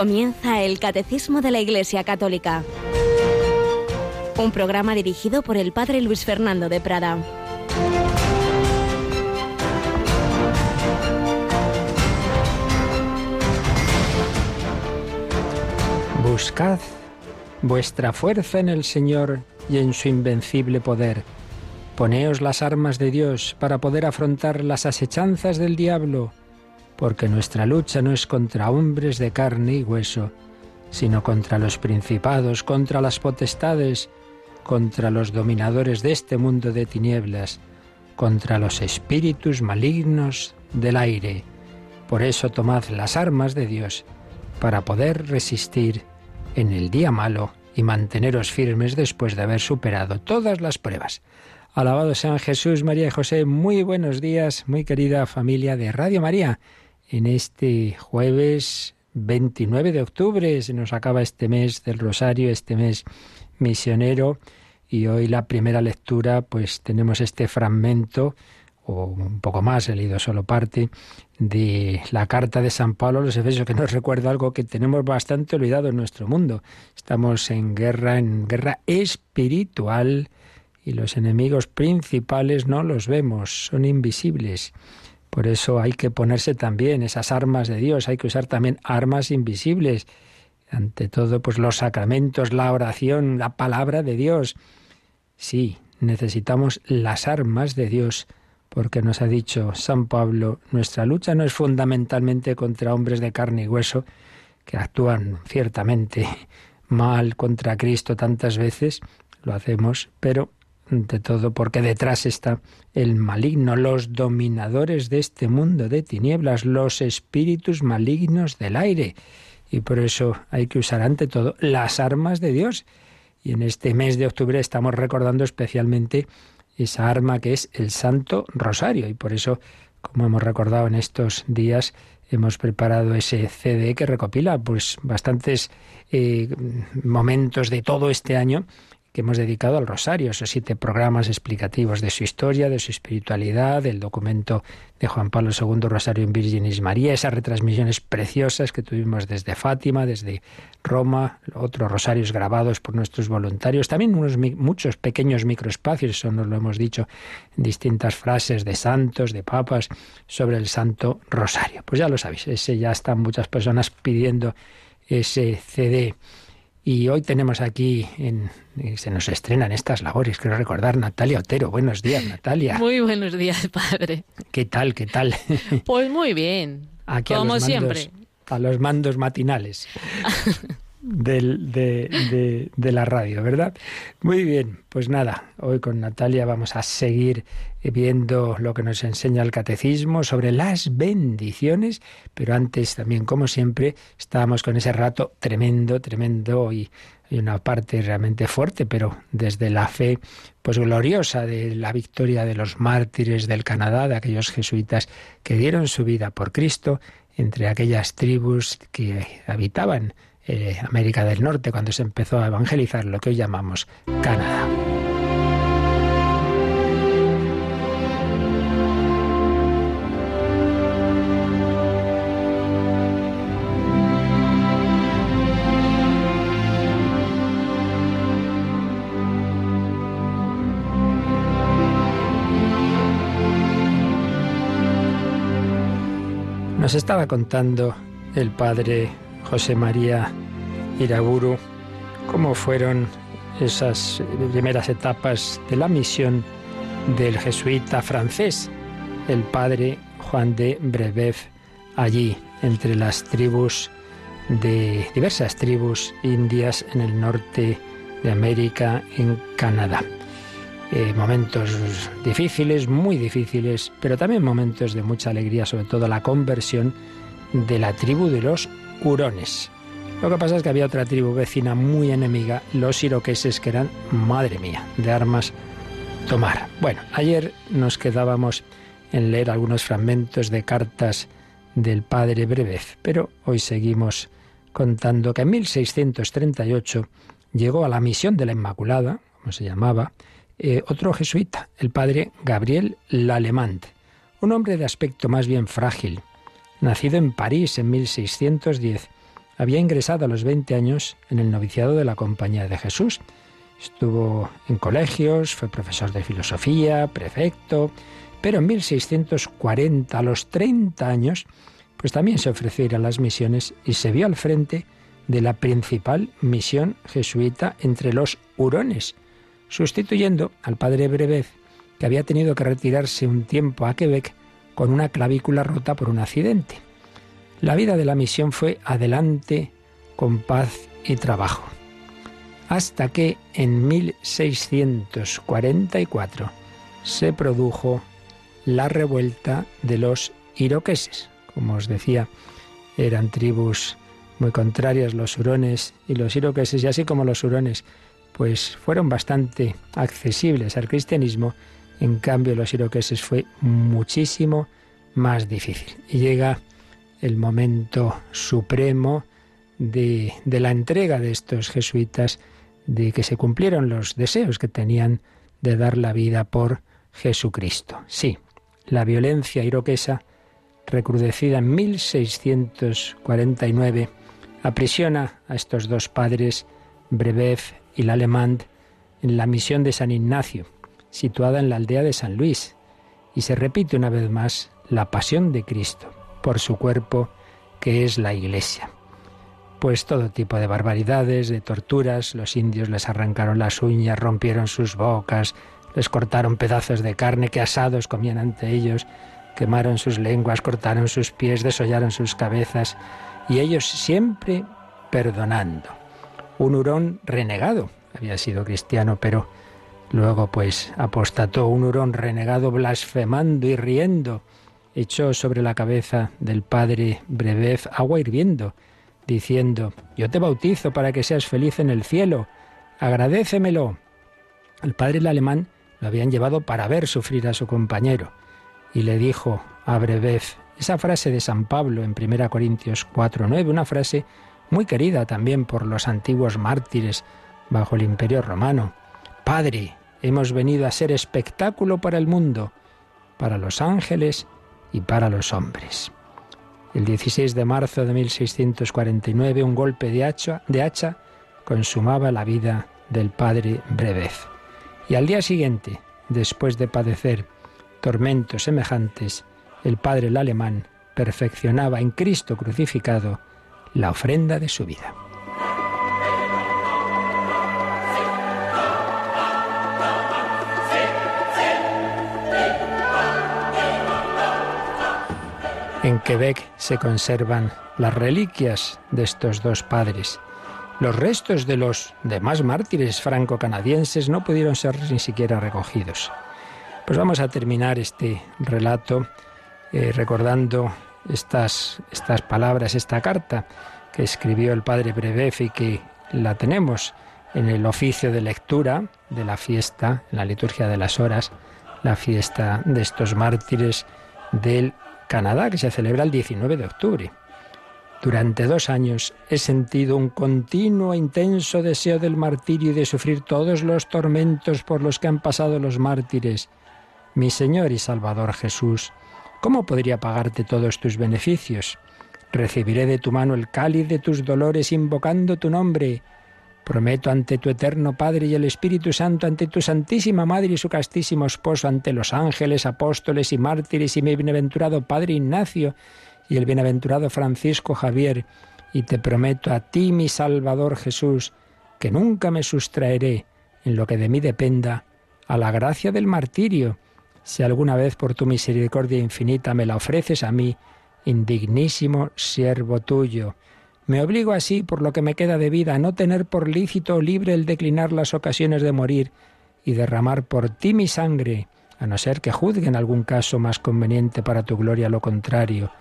Comienza el Catecismo de la Iglesia Católica. Un programa dirigido por el Padre Luis Fernando de Prada. Buscad vuestra fuerza en el Señor y en su invencible poder. Poneos las armas de Dios para poder afrontar las asechanzas del diablo porque nuestra lucha no es contra hombres de carne y hueso, sino contra los principados, contra las potestades, contra los dominadores de este mundo de tinieblas, contra los espíritus malignos del aire. Por eso tomad las armas de Dios, para poder resistir en el día malo y manteneros firmes después de haber superado todas las pruebas. Alabado sean Jesús, María y José. Muy buenos días, muy querida familia de Radio María en este jueves 29 de octubre. Se nos acaba este mes del Rosario, este mes misionero, y hoy la primera lectura, pues tenemos este fragmento, o un poco más, he leído solo parte, de la carta de San Pablo a los Efesios, que nos recuerda algo que tenemos bastante olvidado en nuestro mundo. Estamos en guerra, en guerra espiritual, y los enemigos principales no los vemos, son invisibles. Por eso hay que ponerse también esas armas de Dios, hay que usar también armas invisibles. Ante todo, pues los sacramentos, la oración, la palabra de Dios. Sí, necesitamos las armas de Dios, porque nos ha dicho San Pablo, nuestra lucha no es fundamentalmente contra hombres de carne y hueso, que actúan ciertamente mal contra Cristo tantas veces, lo hacemos, pero de todo porque detrás está el maligno, los dominadores de este mundo de tinieblas, los espíritus malignos del aire. Y por eso hay que usar ante todo las armas de Dios. Y en este mes de octubre estamos recordando especialmente esa arma que es el Santo Rosario. Y por eso, como hemos recordado en estos días, hemos preparado ese CD que recopila pues bastantes eh, momentos de todo este año que hemos dedicado al Rosario, esos siete programas explicativos de su historia, de su espiritualidad, del documento de Juan Pablo II, Rosario en Virginis María, esas retransmisiones preciosas que tuvimos desde Fátima, desde Roma, otros rosarios grabados por nuestros voluntarios, también unos muchos pequeños microespacios, eso nos lo hemos dicho en distintas frases de santos, de papas, sobre el Santo Rosario. Pues ya lo sabéis, ese ya están muchas personas pidiendo ese CD. Y hoy tenemos aquí, en, se nos estrenan estas labores, quiero recordar, Natalia Otero. Buenos días, Natalia. Muy buenos días, padre. ¿Qué tal, qué tal? Pues muy bien, aquí como siempre. A los mandos matinales. del, de, de, la radio, ¿verdad? Muy bien, pues nada, hoy con Natalia vamos a seguir viendo lo que nos enseña el catecismo sobre las bendiciones, pero antes también, como siempre, estábamos con ese rato tremendo, tremendo y, y una parte realmente fuerte, pero desde la fe pues gloriosa de la victoria de los mártires del Canadá, de aquellos jesuitas que dieron su vida por Cristo entre aquellas tribus que habitaban eh, América del Norte, cuando se empezó a evangelizar lo que hoy llamamos Canadá. Estaba contando el padre José María Iraguru, cómo fueron esas primeras etapas de la misión del jesuita francés, el padre Juan de Brebeuf, allí entre las tribus de diversas tribus indias en el norte de América, en Canadá. Eh, momentos difíciles, muy difíciles, pero también momentos de mucha alegría, sobre todo la conversión de la tribu de los hurones. Lo que pasa es que había otra tribu vecina muy enemiga, los iroqueses, que eran, madre mía, de armas tomar. Bueno, ayer nos quedábamos en leer algunos fragmentos de cartas del padre Brevez, pero hoy seguimos contando que en 1638 llegó a la misión de la Inmaculada, como se llamaba, eh, otro jesuita, el padre Gabriel Lalemant, un hombre de aspecto más bien frágil, nacido en París en 1610. había ingresado a los 20 años en el noviciado de la Compañía de Jesús. Estuvo en colegios, fue profesor de filosofía, prefecto, pero en 1640, a los 30 años, pues también se ofreció ir a las misiones y se vio al frente de la principal misión jesuita entre los hurones, sustituyendo al padre Brevez, que había tenido que retirarse un tiempo a Quebec con una clavícula rota por un accidente. La vida de la misión fue adelante con paz y trabajo, hasta que en 1644 se produjo la revuelta de los iroqueses. Como os decía, eran tribus muy contrarias los hurones y los iroqueses, y así como los hurones, pues fueron bastante accesibles al cristianismo, en cambio los iroqueses fue muchísimo más difícil. Y llega el momento supremo de, la entrega de estos jesuitas, de que se cumplieron los deseos que tenían de dar la vida por Jesucristo. Sí, la violencia iroquesa, recrudecida en 1649, aprisiona a estos dos padres, Brebev y Lalemant, en la misión de San Ignacio, situada en la aldea de San Luis, y se repite una vez más la pasión de Cristo por su cuerpo, que es la Iglesia. Pues todo tipo de barbaridades, de torturas, los indios les arrancaron las uñas, rompieron sus bocas, les cortaron pedazos de carne que asados comían ante ellos, quemaron sus lenguas, cortaron sus pies, desollaron sus cabezas, y ellos siempre perdonando. Un hurón renegado, había sido cristiano, pero luego pues apostató, un hurón renegado blasfemando y riendo, echó sobre la cabeza del padre Brebev agua hirviendo, diciendo, yo te bautizo para que seas feliz en el cielo, agradécemelo. El padre el alemán lo habían llevado para ver sufrir a su compañero. Y le dijo a Brebev esa frase de San Pablo en 1 Corintios 4.9, una frase muy querida también por los antiguos mártires bajo el imperio romano. Padre, hemos venido a ser espectáculo para el mundo, para los ángeles y para los hombres. El 16 de marzo de 1649, un golpe de hacha, consumaba la vida del padre Brebev. Y al día siguiente, después de padecer tormentos semejantes, el padre el alemán perfeccionaba en Cristo crucificado la ofrenda de su vida. En Quebec se conservan las reliquias de estos dos padres los restos de los demás mártires franco-canadienses no pudieron ser ni siquiera recogidos. Pues vamos a terminar este relato eh, recordando estas, estas palabras, esta carta que escribió el padre Brebeuf y que la tenemos en el oficio de lectura de la fiesta, en la liturgia de las horas, la fiesta de estos mártires del Canadá, que se celebra el 19 de octubre. Durante dos años he sentido un continuo e intenso deseo del martirio y de sufrir todos los tormentos por los que han pasado los mártires. Mi Señor y Salvador Jesús, ¿cómo podría pagarte todos tus beneficios? Recibiré de tu mano el cáliz de tus dolores invocando tu nombre. Prometo ante tu eterno Padre y el Espíritu Santo, ante tu Santísima Madre y su castísimo esposo, ante los ángeles, apóstoles y mártires y mi bienaventurado Padre Ignacio, y el bienaventurado Francisco Javier, y te prometo a ti, mi Salvador Jesús, que nunca me sustraeré, en lo que de mí dependa, a la gracia del martirio, si alguna vez por tu misericordia infinita me la ofreces a mí, indignísimo siervo tuyo. Me obligo así, por lo que me queda de vida, a no tener por lícito o libre el declinar las ocasiones de morir y derramar por ti mi sangre, a no ser que juzgue en algún caso más conveniente para tu gloria lo contrario.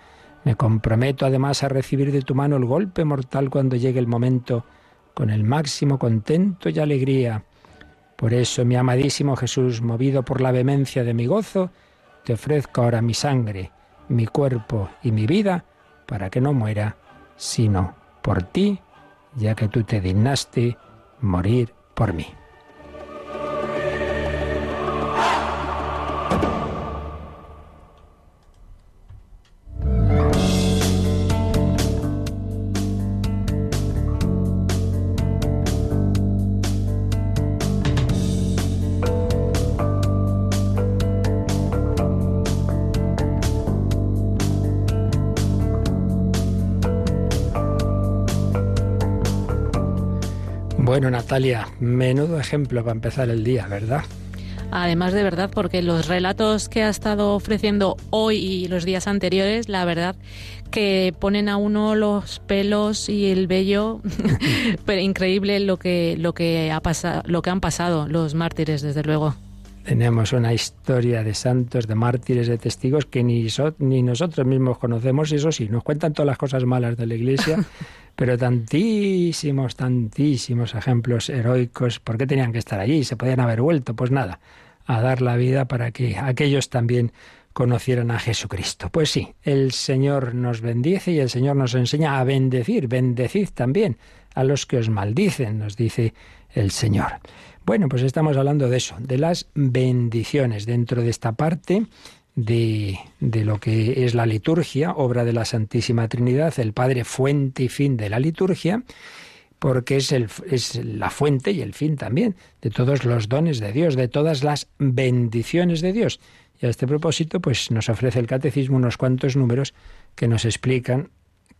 Me comprometo además a recibir de tu mano el golpe mortal cuando llegue el momento, con el máximo contento y alegría. Por eso, mi amadísimo Jesús, movido por la vehemencia de mi gozo, te ofrezco ahora mi sangre, mi cuerpo y mi vida, para que no muera, sino por ti, ya que tú te dignaste morir por mí. Natalia, menudo ejemplo para empezar el día, ¿verdad? Además de verdad, porque los relatos que ha estado ofreciendo hoy y los días anteriores, la verdad que ponen a uno los pelos y el vello, pero increíble lo que lo que ha pasado, lo que han pasado los mártires, desde luego. Tenemos una historia de santos, de mártires, de testigos que ni, ni nosotros mismos conocemos, y eso sí, nos cuentan todas las cosas malas de la Iglesia, pero tantísimos, tantísimos ejemplos heroicos. ¿Por qué tenían que estar allí? ¿Se podían haber vuelto? Pues nada, a dar la vida para que aquellos también conocieran a Jesucristo. Pues sí, el Señor nos bendice y el Señor nos enseña a bendecir. Bendecid también a los que os maldicen, nos dice el Señor. Bueno, pues estamos hablando de eso, de las bendiciones dentro de esta parte de, de, lo que es la liturgia, obra de la Santísima Trinidad, el Padre fuente y fin de la liturgia, porque es, el, es la fuente y el fin también de todos los dones de Dios, de todas las bendiciones de Dios. Y a este propósito, pues nos ofrece el Catecismo unos cuantos números que nos explican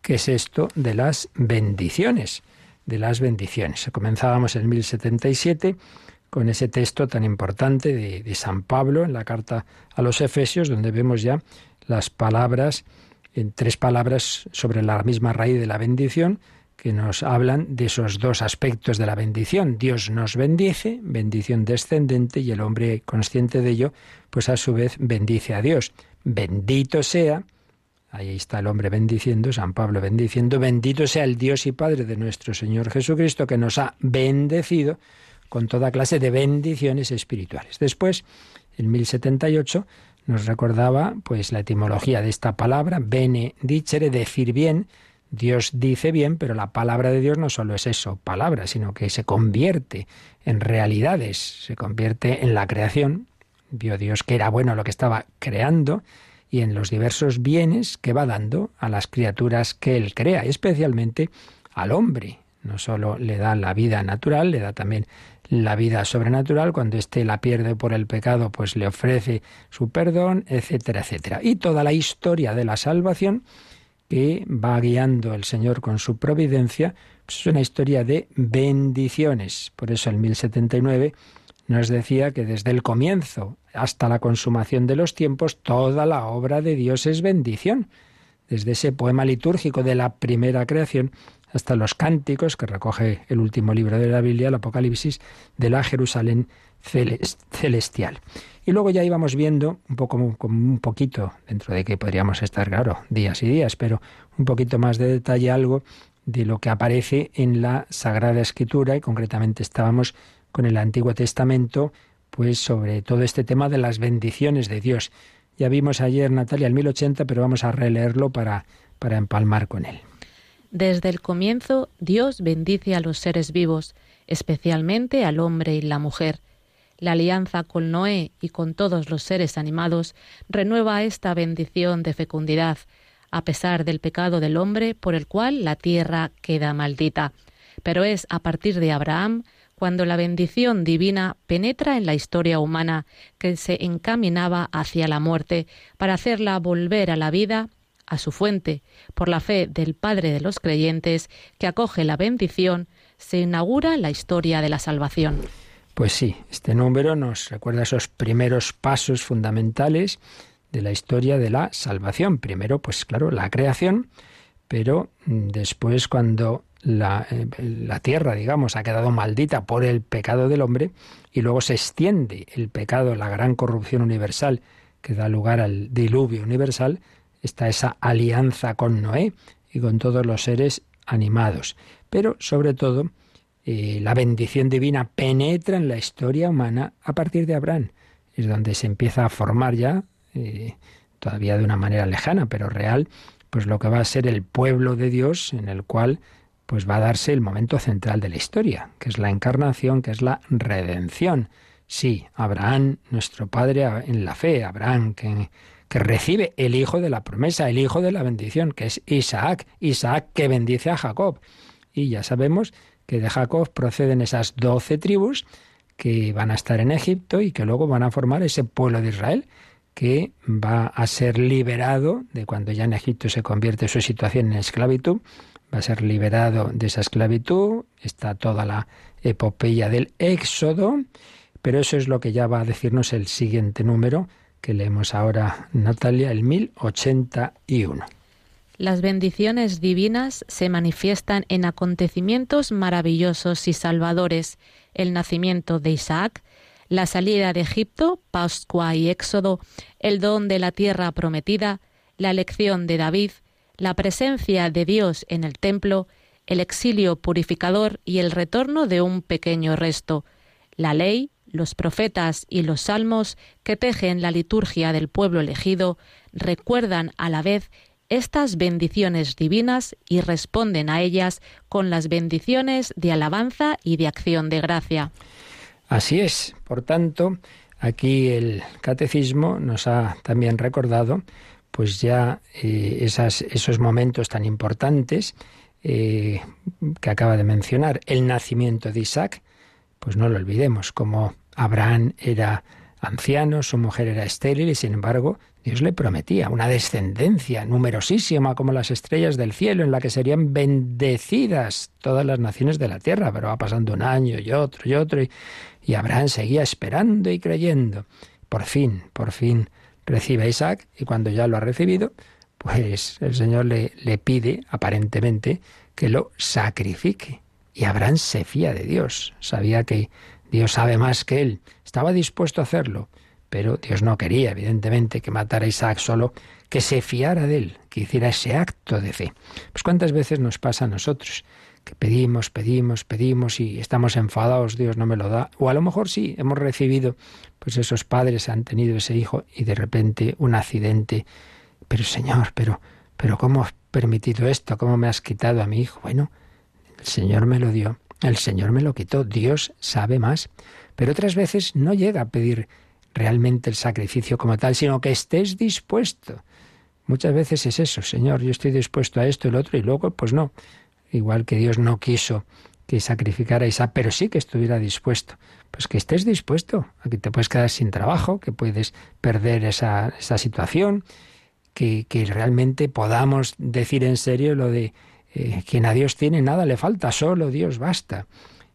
qué es esto de las bendiciones de las bendiciones. Comenzábamos en 1077 con ese texto tan importante de, San Pablo en la carta a los Efesios, donde vemos ya las palabras, en tres palabras sobre la misma raíz de la bendición, que nos hablan de esos dos aspectos de la bendición. Dios nos bendice, bendición descendente, y el hombre consciente de ello, pues a su vez bendice a Dios. Bendito sea, Ahí está el hombre bendiciendo, San Pablo bendiciendo, bendito sea el Dios y Padre de nuestro Señor Jesucristo, que nos ha bendecido con toda clase de bendiciones espirituales. Después, en 1078, nos recordaba pues la etimología de esta palabra, benedicere, decir bien, Dios dice bien, pero la palabra de Dios no solo es eso, palabra, sino que se convierte en realidades, se convierte en la creación. Vio Dios que era bueno lo que estaba creando y en los diversos bienes que va dando a las criaturas que Él crea, especialmente al hombre. No solo le da la vida natural, le da también la vida sobrenatural. Cuando éste la pierde por el pecado, pues le ofrece su perdón, etcétera, etcétera. Y toda la historia de la salvación que va guiando el Señor con su providencia, pues es una historia de bendiciones. Por eso el 1079 nos decía que desde el comienzo hasta la consumación de los tiempos, toda la obra de Dios es bendición. Desde ese poema litúrgico de la primera creación hasta los cánticos que recoge el último libro de la Biblia, el Apocalipsis, de la Jerusalén celestial. Y luego ya íbamos viendo un poco, un poquito, dentro de que podríamos estar, claro, días y días, pero un poquito más de detalle algo de lo que aparece en la Sagrada Escritura y concretamente estábamos con el Antiguo Testamento, pues sobre todo este tema de las bendiciones de Dios. Ya vimos ayer, Natalia, el 1080, pero vamos a releerlo para, para empalmar con él. Desde el comienzo, Dios bendice a los seres vivos, especialmente al hombre y la mujer. La alianza con Noé y con todos los seres animados renueva esta bendición de fecundidad, a pesar del pecado del hombre por el cual la tierra queda maldita. Pero es a partir de Abraham cuando la bendición divina penetra en la historia humana que se encaminaba hacia la muerte para hacerla volver a la vida, a su fuente, por la fe del Padre de los creyentes que acoge la bendición, se inaugura la historia de la salvación. Pues sí, este número nos recuerda esos primeros pasos fundamentales de la historia de la salvación. Primero, pues claro, la creación, pero después cuando eh, la, tierra, digamos, ha quedado maldita por el pecado del hombre y luego se extiende el pecado, la gran corrupción universal que da lugar al diluvio universal, está esa alianza con Noé y con todos los seres animados. Pero sobre todo, eh, la bendición divina penetra en la historia humana a partir de Abraham. Es donde se empieza a formar ya, eh, todavía de una manera lejana, pero real, pues lo que va a ser el pueblo de Dios en el cual pues va a darse el momento central de la historia, que es la encarnación, que es la redención. Sí, Abraham, nuestro padre en la fe, Abraham, que, recibe el hijo de la promesa, el hijo de la bendición, que es Isaac, Isaac que bendice a Jacob. Y ya sabemos que de Jacob proceden esas doce tribus que van a estar en Egipto y que luego van a formar ese pueblo de Israel que va a ser liberado de cuando ya en Egipto se convierte su situación en esclavitud, va a ser liberado de esa esclavitud, está toda la epopeya del Éxodo, pero eso es lo que ya va a decirnos el siguiente número que leemos ahora, Natalia, el 1081. Las bendiciones divinas se manifiestan en acontecimientos maravillosos y salvadores, el nacimiento de Isaac, la salida de Egipto, Pascua y Éxodo, el don de la tierra prometida, la elección de David, la presencia de Dios en el templo, el exilio purificador y el retorno de un pequeño resto, la ley, los profetas y los salmos que tejen la liturgia del pueblo elegido recuerdan a la vez estas bendiciones divinas y responden a ellas con las bendiciones de alabanza y de acción de gracia. Así es, por tanto, aquí el catecismo nos ha también recordado pues ya eh, esos momentos tan importantes eh, que acaba de mencionar, el nacimiento de Isaac, pues no lo olvidemos, como Abraham era anciano, su mujer era estéril y sin embargo Dios le prometía una descendencia numerosísima como las estrellas del cielo en la que serían bendecidas todas las naciones de la tierra, pero va pasando un año y otro y otro y, y Abraham seguía esperando y creyendo. Por fin, por fin recibe a Isaac y cuando ya lo ha recibido, pues el Señor le, le pide aparentemente que lo sacrifique. Y Abraham se fía de Dios, sabía que Dios sabe más que él. Estaba dispuesto a hacerlo, pero Dios no quería, evidentemente, que matara a Isaac solo, que se fiara de él, que hiciera ese acto de fe. Pues cuántas veces nos pasa a nosotros, que pedimos, pedimos, pedimos y estamos enfadados, Dios no me lo da. O a lo mejor sí, hemos recibido, pues esos padres han tenido ese hijo y de repente un accidente. Pero Señor, pero, pero ¿cómo has permitido esto? ¿Cómo me has quitado a mi hijo? Bueno, el Señor me lo dio el Señor me lo quitó, Dios sabe más. Pero otras veces no llega a pedir realmente el sacrificio como tal, sino que estés dispuesto. Muchas veces es eso, Señor, yo estoy dispuesto a esto lo otro, y luego, pues no. Igual que Dios no quiso que sacrificara a Isaac, pero sí que estuviera dispuesto. Pues que estés dispuesto, a que te puedes quedar sin trabajo, que puedes perder esa, esa situación, que, que realmente podamos decir en serio lo de eh, quien a Dios tiene nada le falta, solo Dios basta.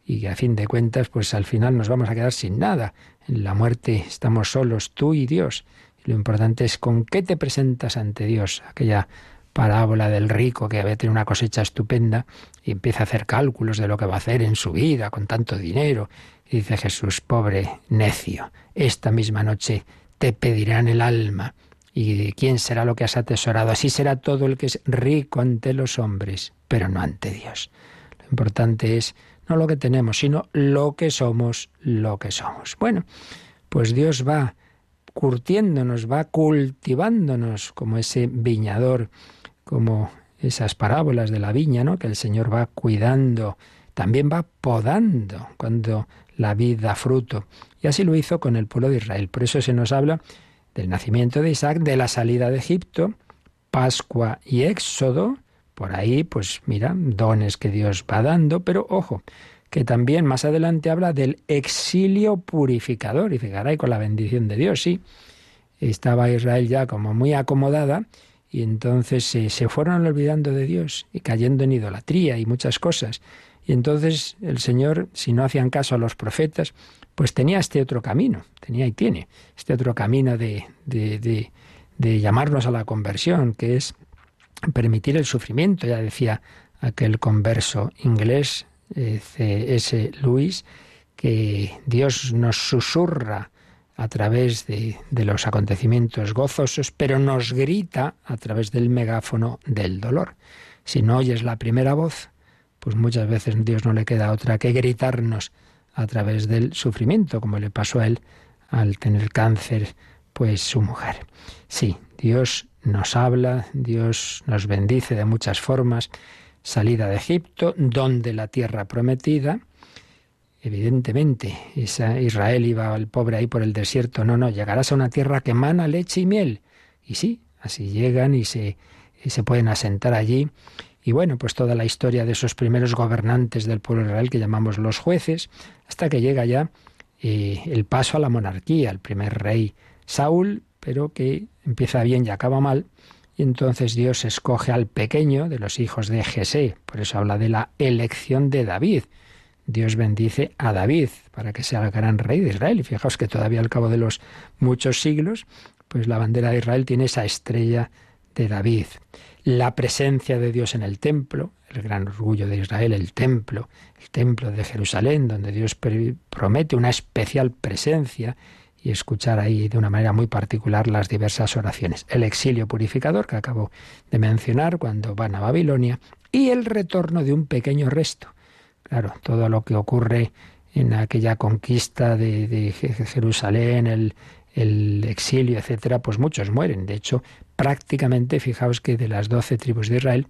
Y a fin de cuentas, pues al final nos vamos a quedar sin nada. En la muerte estamos solos, tú y Dios. Lo importante es con qué te presentas ante Dios. Aquella parábola del rico que había tenido una cosecha estupenda y empieza a hacer cálculos de lo que va a hacer en su vida con tanto dinero. Y dice Jesús, pobre necio, esta misma noche te pedirán el alma ¿Y quién será lo que has atesorado? Así será todo el que es rico ante los hombres, pero no ante Dios. Lo importante es no lo que tenemos, sino lo que somos, lo que somos. Bueno, pues Dios va curtiéndonos, va cultivándonos como ese viñador, como esas parábolas de la viña, ¿no? Que el Señor va cuidando, también va podando cuando la vid da fruto. Y así lo hizo con el pueblo de Israel. Por eso se nos habla del nacimiento de Isaac, de la salida de Egipto, Pascua y Éxodo, por ahí, pues mira, dones que Dios va dando, pero ojo, que también más adelante habla del exilio purificador, y fijaráis con la bendición de Dios, sí, estaba Israel ya como muy acomodada, y entonces se, fueron olvidando de Dios y cayendo en idolatría y muchas cosas. Y entonces el Señor, si no hacían caso a los profetas, pues tenía este otro camino, tenía y tiene este otro camino de, de, de, llamarnos a la conversión, que es permitir el sufrimiento. Ya decía aquel converso inglés, eh, C.S. Lewis, que Dios nos susurra a través de, de, los acontecimientos gozosos, pero nos grita a través del megáfono del dolor. Si no oyes la primera voz, pues muchas veces Dios no le queda otra que gritarnos a través del sufrimiento, como le pasó a él al tener cáncer, pues su mujer. Sí, Dios nos habla, Dios nos bendice de muchas formas. Salida de Egipto, donde la tierra prometida. Evidentemente, Israel iba al pobre ahí por el desierto. No, no, llegarás a una tierra que emana leche y miel. Y sí, así llegan y se, se pueden asentar allí. Y bueno, pues toda la historia de esos primeros gobernantes del pueblo Israel que llamamos los jueces, hasta que llega ya eh, el paso a la monarquía, el primer rey Saúl, pero que empieza bien y acaba mal, y entonces Dios escoge al pequeño de los hijos de Jesé, por eso habla de la elección de David. Dios bendice a David para que sea el gran rey de Israel. Y fijaos que todavía al cabo de los muchos siglos, pues la bandera de Israel tiene esa estrella de David. La presencia de Dios en el templo, el gran orgullo de Israel, el templo, el templo de Jerusalén, donde Dios promete una especial presencia y escuchar ahí de una manera muy particular las diversas oraciones. El exilio purificador que acabo de mencionar cuando van a Babilonia y el retorno de un pequeño resto. Claro, todo lo que ocurre en aquella conquista de, Jerusalén, el, el exilio, etcétera, pues muchos mueren. De hecho, prácticamente, fijaos que de las doce tribus de Israel,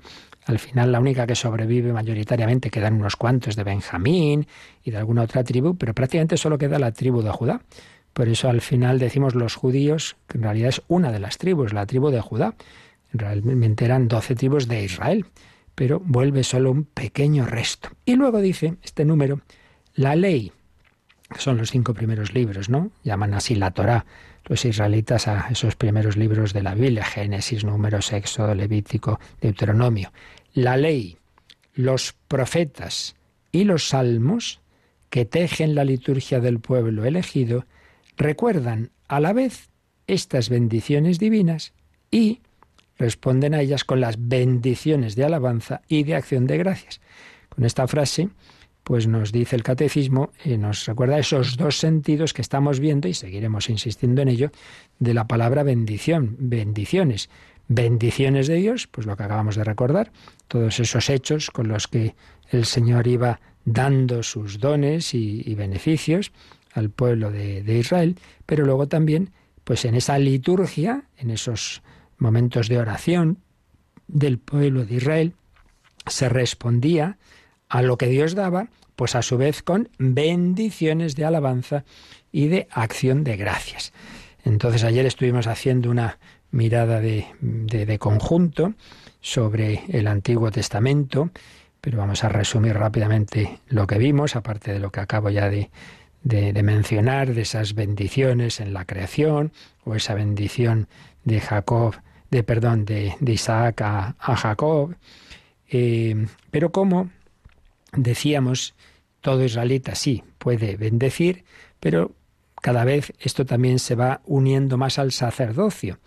al final la única que sobrevive mayoritariamente quedan unos cuantos de Benjamín y de alguna otra tribu, pero prácticamente solo queda la tribu de Judá. Por eso al final decimos los judíos, que en realidad es una de las tribus, la tribu de Judá. Realmente eran doce tribus de Israel, pero vuelve solo un pequeño resto. Y luego dice este número, la ley, que son los cinco primeros libros, ¿no? Llaman así la Torá los israelitas a esos primeros libros de la Biblia, Génesis, Números, Éxodo, Levítico, Deuteronomio. La ley, los profetas y los salmos que tejen la liturgia del pueblo elegido recuerdan a la vez estas bendiciones divinas y responden a ellas con las bendiciones de alabanza y de acción de gracias. Con esta frase, pues nos dice el catecismo y nos recuerda esos dos sentidos que estamos viendo y seguiremos insistiendo en ello de la palabra bendición, bendiciones. Bendiciones de Dios, pues lo que acabamos de recordar, todos esos hechos con los que el Señor iba dando sus dones y, beneficios al pueblo de, de Israel, pero luego también, pues en esa liturgia, en esos momentos de oración del pueblo de Israel, se respondía a lo que Dios daba, pues a su vez con bendiciones de alabanza y de acción de gracias. Entonces ayer estuvimos haciendo una mirada de, de, conjunto sobre el Antiguo Testamento, pero vamos a resumir rápidamente lo que vimos, aparte de lo que acabo ya de, de, mencionar, de esas bendiciones en la creación, o esa bendición de Jacob, de perdón, de, Isaac a, Jacob. Eh, pero como decíamos, todo israelita sí puede bendecir, pero cada vez esto también se va uniendo más al sacerdocio.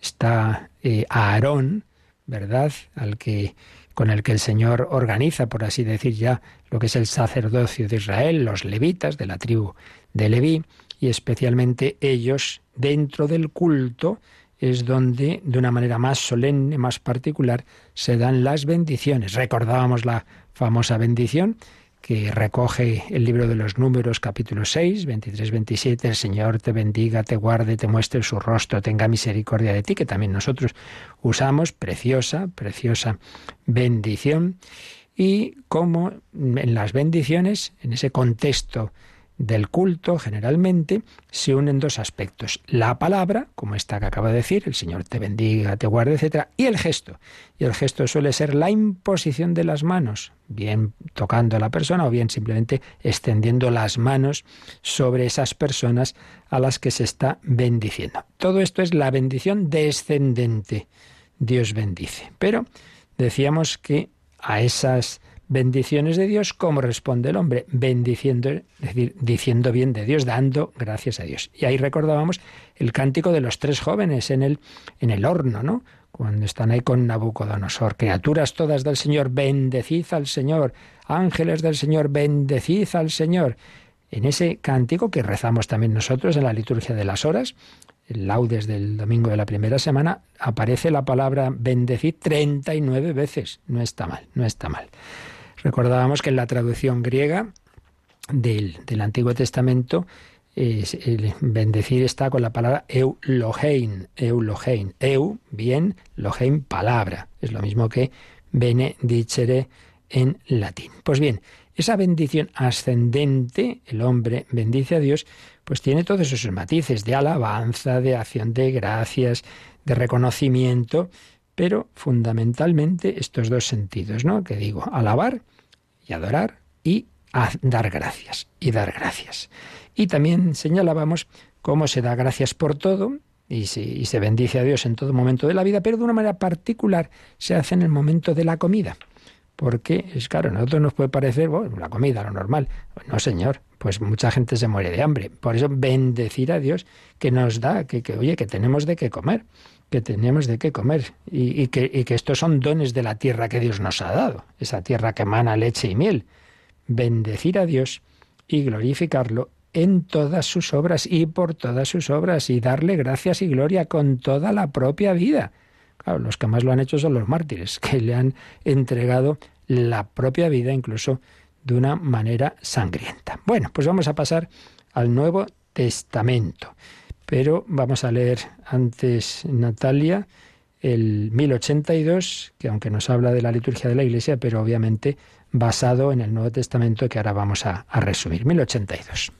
Está eh, Aarón, ¿verdad? Al que con el que el Señor organiza, por así decir ya, lo que es el sacerdocio de Israel, los levitas de la tribu de Leví, y especialmente ellos dentro del culto es donde, de una manera más solemne, más particular, se dan las bendiciones. Recordábamos la famosa bendición que recoge el libro de los números capítulo 6, 23-27, el Señor te bendiga, te guarde, te muestre su rostro, tenga misericordia de ti, que también nosotros usamos, preciosa, preciosa bendición. Y como en las bendiciones, en ese contexto del culto generalmente se unen dos aspectos. La palabra, como esta que acabo de decir, el Señor te bendiga, te guarde, etc. Y el gesto. Y el gesto suele ser la imposición de las manos, bien tocando a la persona o bien simplemente extendiendo las manos sobre esas personas a las que se está bendiciendo. Todo esto es la bendición descendente. Dios bendice. Pero decíamos que a esas bendiciones de Dios, ¿cómo responde el hombre? Bendiciendo, es decir, diciendo bien de Dios, dando gracias a Dios. Y ahí recordábamos el cántico de los tres jóvenes en el, en el horno, ¿no? Cuando están ahí con Nabucodonosor. Criaturas todas del Señor, bendecid al Señor. Ángeles del Señor, bendecid al Señor. En ese cántico que rezamos también nosotros en la liturgia de las horas, el laudes del domingo de la primera semana, aparece la palabra bendecid 39 veces. No está mal, no está mal. Recordábamos que en la traducción griega del, Antiguo Testamento, el bendecir está con la palabra eulogein, eulogein, eu, bien, logein, palabra. Es lo mismo que benedicere en latín. Pues bien, esa bendición ascendente, el hombre bendice a Dios, pues tiene todos esos matices de alabanza, de acción de gracias, de reconocimiento, pero fundamentalmente estos dos sentidos, ¿no? Que digo, alabar y adorar y dar gracias y dar gracias. Y también señalábamos cómo se da gracias por todo, y se, bendice a Dios en todo momento de la vida, pero de una manera particular se hace en el momento de la comida. Porque es claro, a nosotros nos puede parecer, la comida, lo normal. No, señor, pues mucha gente se muere de hambre. Por eso bendecir a Dios que nos da, que, que oye, que tenemos de qué comer, que tenemos de qué comer. Y, que, que estos son dones de la tierra que Dios nos ha dado, esa tierra que emana leche y miel. Bendecir a Dios y glorificarlo en todas sus obras y por todas sus obras y darle gracias y gloria con toda la propia vida. Claro, los que más lo han hecho son los mártires, que le han entregado la propia vida incluso de una manera sangrienta. Bueno, pues vamos a pasar al Nuevo Testamento. Pero vamos a leer antes, Natalia, el 1082, que aunque nos habla de la liturgia de la Iglesia, pero obviamente basado en el Nuevo Testamento que ahora vamos a, resumir. 1082.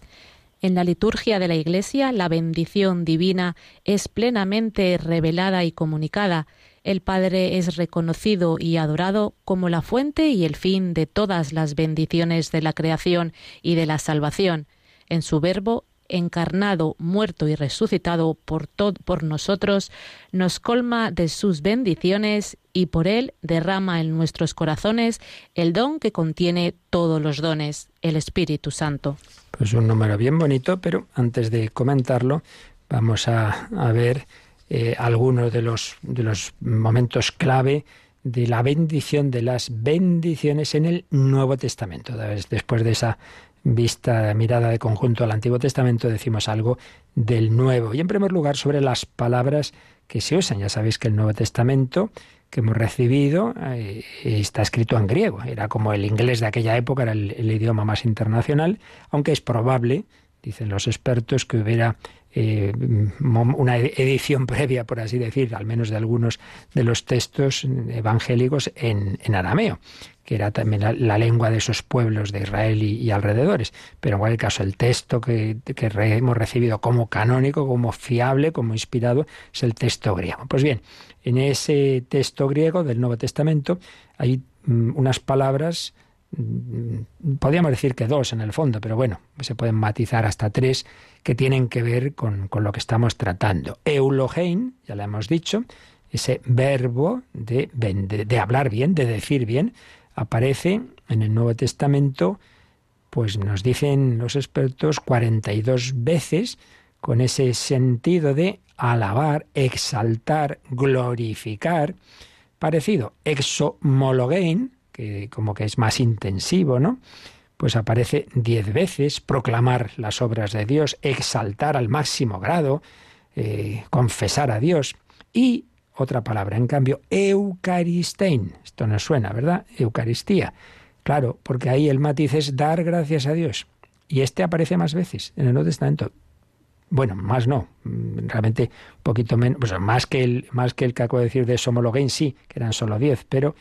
En la liturgia de la Iglesia, la bendición divina es plenamente revelada y comunicada. El Padre es reconocido y adorado como la fuente y el fin de todas las bendiciones de la creación y de la salvación. En su Verbo encarnado, muerto y resucitado por, por nosotros, nos colma de sus bendiciones y por él derrama en nuestros corazones el don que contiene todos los dones, el Espíritu Santo. Pues un número bien bonito, pero antes de comentarlo, vamos a, ver eh, algunos de los, de los momentos clave de la bendición de las bendiciones en el Nuevo Testamento. Después de esa vista, mirada de conjunto al Antiguo Testamento, decimos algo del Nuevo. Y en primer lugar, sobre las palabras que se usan. Ya sabéis que el Nuevo Testamento que hemos recibido eh, está escrito en griego. Era como el inglés de aquella época, era el, idioma más internacional, aunque es probable, dicen los expertos, que hubiera eh, una edición previa, por así decir, al menos de algunos de los textos evangélicos en arameo que era también la, lengua de esos pueblos de Israel y, alrededores. Pero en cualquier caso, el texto que, hemos recibido como canónico, como fiable, como inspirado, es el texto griego. Pues bien, en ese texto griego del Nuevo Testamento hay mm, unas palabras, podríamos decir que dos en el fondo, pero bueno, se pueden matizar hasta tres que tienen que ver con, lo que estamos tratando. Eulogein, ya lo hemos dicho, ese verbo de, de, hablar bien, de decir bien, aparece en el Nuevo Testamento, pues nos dicen los expertos 42 veces con ese sentido de alabar, exaltar, glorificar, parecido exomologein, que como que es más intensivo, ¿no? Pues aparece diez veces, proclamar las obras de Dios, exaltar al máximo grado, eh, confesar a Dios. Y otra palabra, en cambio, eucaristein. Esto nos suena, ¿verdad? Eucaristía. Claro, porque ahí el matiz es dar gracias a Dios. Y este aparece más veces en el Nuevo Testamento. Bueno, más no, mm, realmente un poquito menos, pues más que el, más que el que acabo de decir de Somologain, sí, que eran solo 10, pero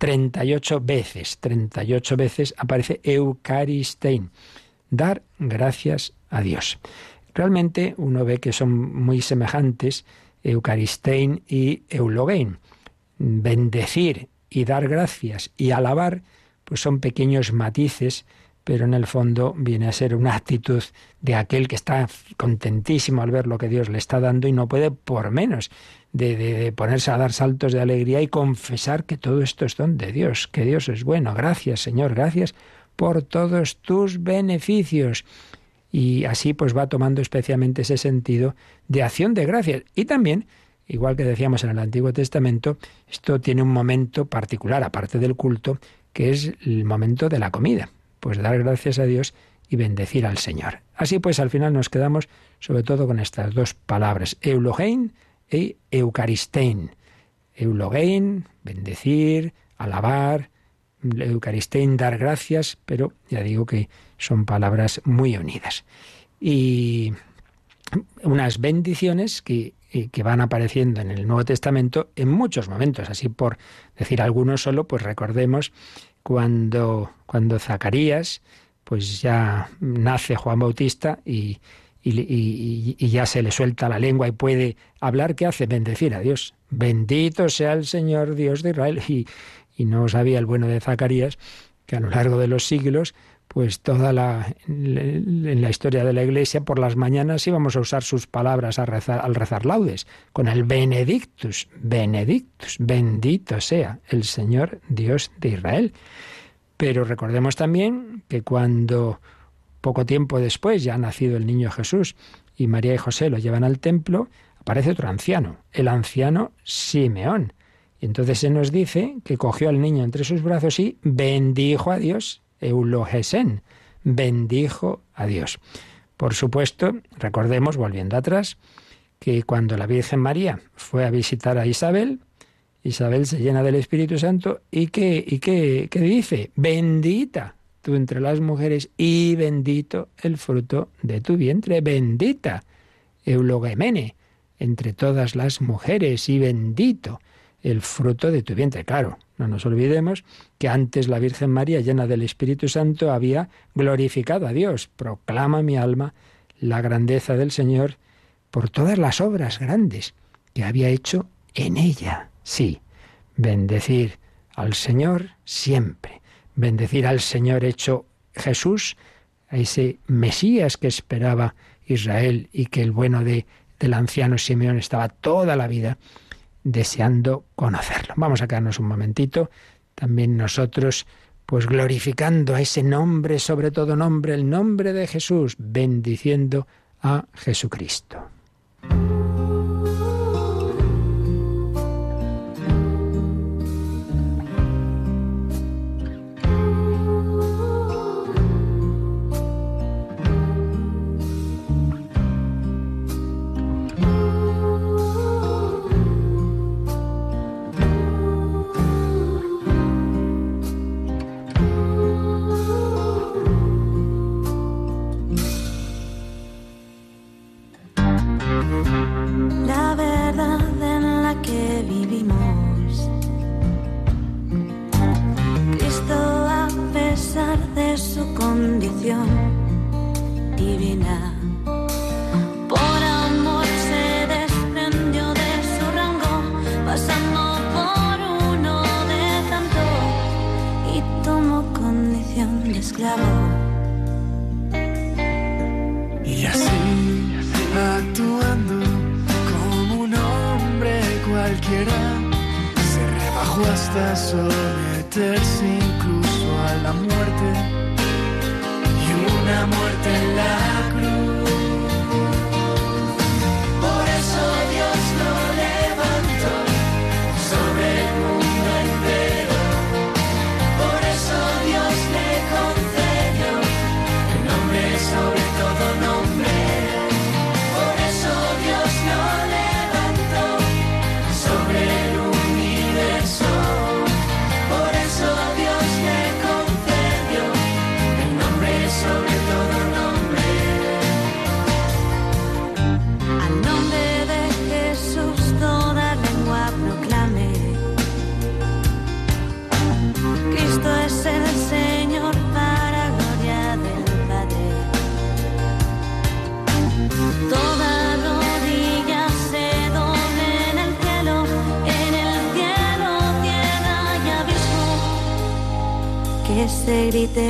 38 veces, 38 veces aparece Eucaristein, dar gracias a Dios. Realmente uno ve que son muy semejantes Eucaristein y Eulogein. Bendecir y dar gracias y alabar, pues son pequeños matices, pero en el fondo viene a ser una actitud de aquel que está contentísimo al ver lo que Dios le está dando y no puede por menos de, ponerse a dar saltos de alegría y confesar que todo esto es don de Dios, que Dios es bueno. Gracias, Señor, gracias por todos tus beneficios y así pues va tomando especialmente ese sentido de acción de gracias. Y también, igual que decíamos en el Antiguo Testamento, esto tiene un momento particular, aparte del culto, que es el momento de la comida, pues dar gracias a Dios y bendecir al Señor. Así pues, al final nos quedamos sobre todo con estas dos palabras, eulogein e eucaristein. Eulogein, bendecir, alabar, Eucaristein, dar gracias, pero ya digo que son palabras muy unidas. Y unas bendiciones que, que, van apareciendo en el Nuevo Testamento en muchos momentos. Así por decir algunos solo, pues recordemos cuando, cuando Zacarías, pues ya nace Juan Bautista y, y, ya se le suelta la lengua y puede hablar, ¿qué hace? Bendecir a Dios. Bendito sea el Señor Dios de Israel. Y, y no sabía el bueno de Zacarías que a lo largo de los siglos pues toda la, en la historia de la Iglesia, por las mañanas íbamos a usar sus palabras al rezar laudes, con el benedictus, benedictus, bendito sea el Señor Dios de Israel. Pero recordemos también que cuando poco tiempo después ya ha nacido el niño Jesús y María y José lo llevan al templo, aparece otro anciano, el anciano Simeón. Y entonces se nos dice que cogió al niño entre sus brazos y bendijo a Dios Eulogesen, bendijo a Dios. Por supuesto, recordemos, volviendo atrás, que cuando la Virgen María fue a visitar a Isabel, Isabel se llena del Espíritu Santo y que, y que, dice, bendita tú entre las mujeres y bendito el fruto de tu vientre, bendita, eulogemene, entre todas las mujeres y bendito el fruto de tu vientre. Claro, no nos olvidemos que antes la Virgen María, llena del Espíritu Santo, había glorificado a Dios. Proclama mi alma la grandeza del Señor por todas las obras grandes que había hecho en ella. Sí, bendecir al Señor siempre. Bendecir al Señor hecho Jesús, a ese Mesías que esperaba Israel y que el bueno de, del anciano Simeón estaba toda la vida deseando conocerlo. Vamos a quedarnos un momentito, también nosotros, pues glorificando a ese nombre, sobre todo nombre, el nombre de Jesús, bendiciendo a Jesucristo.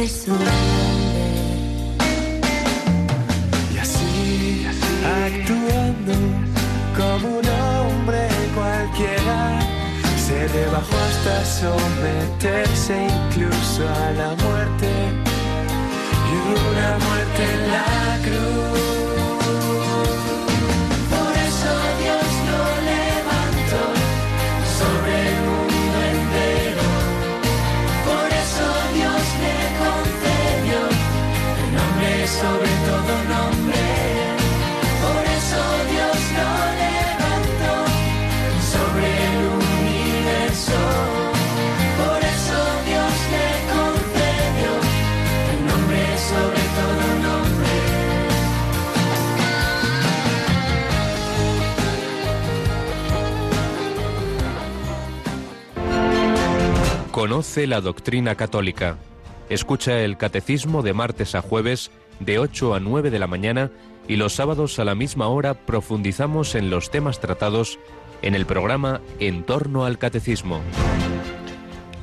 Grite Conoce la doctrina católica. Escucha el catecismo de martes a jueves de 8 a 9 de la mañana y los sábados a la misma hora profundizamos en los temas tratados en el programa En torno al catecismo.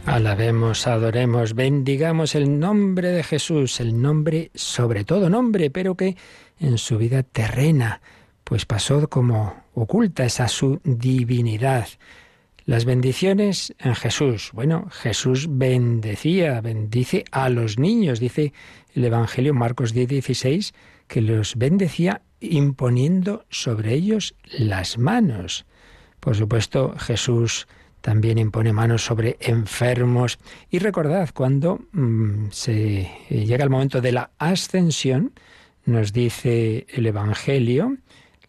Alabemos, adoremos, bendigamos el nombre de Jesús, el nombre sobre todo nombre, pero que en su vida terrena, pues pasó como oculta esa su divinidad. Las bendiciones en Jesús. Bueno, Jesús bendecía, bendice a los niños, dice el Evangelio Marcos 10, 16, que los bendecía imponiendo sobre ellos las manos. Por supuesto, Jesús también impone manos sobre enfermos. Y recordad, cuando mm, se llega el momento de la ascensión, nos dice el Evangelio,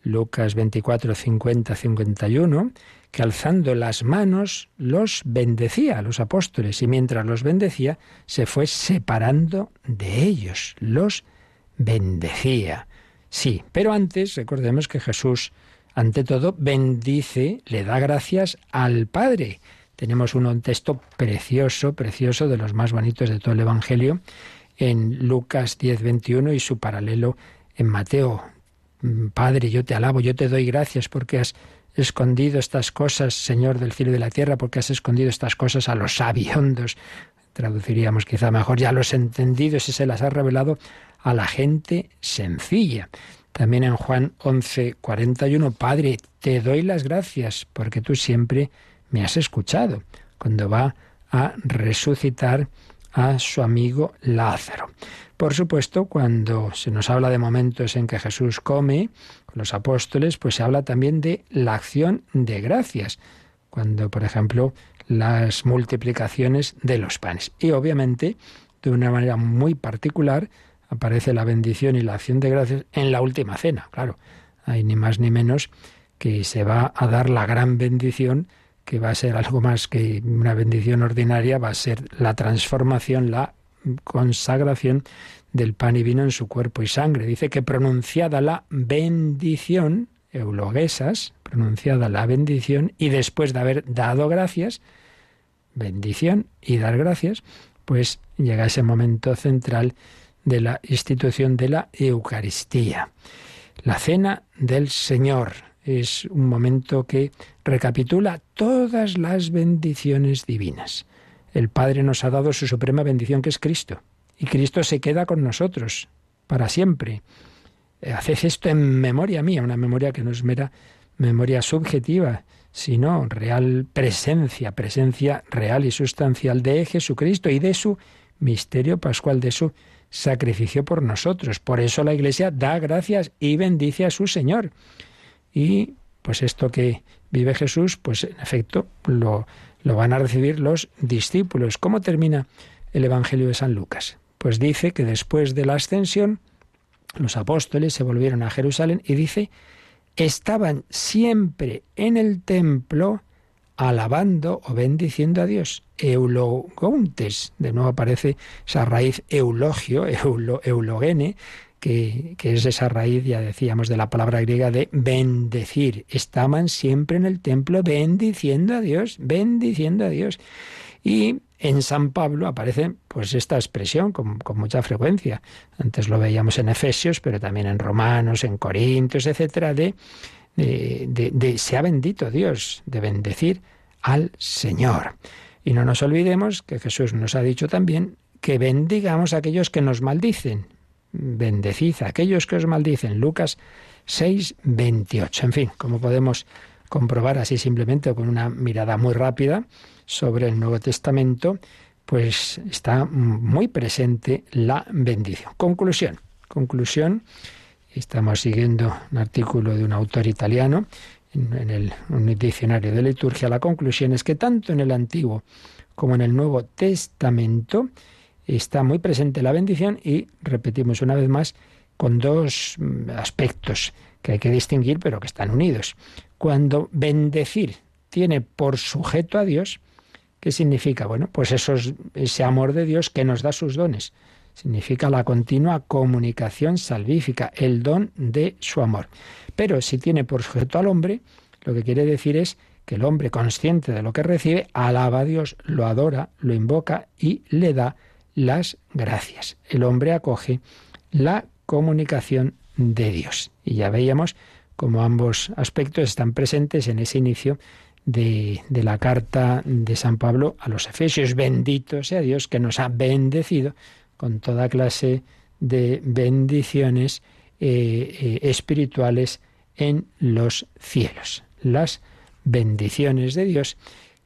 Lucas 24, 50, 51, que alzando las manos los bendecía a los apóstoles y mientras los bendecía se fue separando de ellos, los bendecía. Sí, pero antes recordemos que Jesús ante todo, bendice, le da gracias al Padre. Tenemos un texto precioso, precioso, de los más bonitos de todo el Evangelio, en Lucas 10, 21 y su paralelo en Mateo. Mm, Padre, yo te alabo, yo te doy gracias porque has escondido estas cosas, Señor del cielo y de la tierra, porque has escondido estas cosas a los sabiondos. Traduciríamos quizá mejor, ya los entendidos y se las ha revelado a la gente sencilla. También en Juan 11, 41, Padre, te doy las gracias porque tú siempre me has escuchado, cuando va a resucitar a su amigo Lázaro. Por supuesto, cuando se nos habla de momentos en que Jesús come los apóstoles, pues se habla también de la acción de gracias, cuando, por ejemplo, las multiplicaciones de los panes. Y obviamente, de una manera muy particular, aparece la bendición y la acción de gracias en la última cena, claro. Hay ni más ni menos que se va a dar la gran bendición, que va a ser algo más que una bendición ordinaria, va a ser la transformación, la consagración del pan y vino en su cuerpo y sangre. Dice que pronunciada la bendición, euloguesas, pronunciada la bendición, y después de haber dado gracias, bendición y dar gracias, pues llega ese momento central de la institución de la Eucaristía. La cena del Señor es un momento que recapitula todas las bendiciones divinas. El Padre nos ha dado su suprema bendición que es Cristo, y Cristo se queda con nosotros para siempre. Haced esto en memoria mía, una memoria que no es mera memoria subjetiva, sino real presencia, presencia real y sustancial de Jesucristo y de su misterio pascual, de su sacrificio por nosotros. Por eso la Iglesia da gracias y bendice a su Señor. Y pues esto que vive Jesús, pues en efecto lo, lo van a recibir los discípulos. ¿Cómo termina el Evangelio de San Lucas? Pues dice que después de la ascensión, los apóstoles se volvieron a Jerusalén y dice, estaban siempre en el templo alabando o bendiciendo a Dios. Eulogontes, de nuevo aparece esa raíz eulogio, eulogene, que, que, es esa raíz, ya decíamos, de la palabra griega de bendecir. Estaban siempre en el templo bendiciendo a Dios, bendiciendo a Dios. Y en San Pablo aparece pues esta expresión con, mucha frecuencia. Antes lo veíamos en Efesios, pero también en Romanos, en Corintios, etcétera, de de, de, sea bendito Dios, de bendecir al Señor. Y no nos olvidemos que Jesús nos ha dicho también que bendigamos a aquellos que nos maldicen. Bendecid a aquellos que os maldicen. Lucas 6, 28. En fin, como podemos comprobar así simplemente con una mirada muy rápida sobre el Nuevo Testamento, pues está muy presente la bendición. Conclusión. Conclusión Estamos siguiendo un artículo de un autor italiano en, el diccionario de liturgia. La conclusión es que tanto en el Antiguo como en el Nuevo Testamento está muy presente la bendición y, repetimos una vez más, con dos mm, aspectos que hay que distinguir, pero que están unidos. Cuando bendecir tiene por sujeto a Dios, ¿qué significa? Bueno, pues ese amor de Dios que nos da sus dones significa la continua comunicación salvífica, el don de su amor. Pero si tiene por sujeto al hombre, lo que quiere decir es que el hombre consciente de lo que recibe alaba a Dios, lo adora, lo invoca y le da las gracias. El hombre acoge la comunicación de Dios. Y ya veíamos cómo ambos aspectos están presentes en ese inicio de, la carta de San Pablo a los Efesios. Bendito sea Dios que nos ha bendecido con toda clase de bendiciones eh, eh, espirituales en los cielos. Las bendiciones de Dios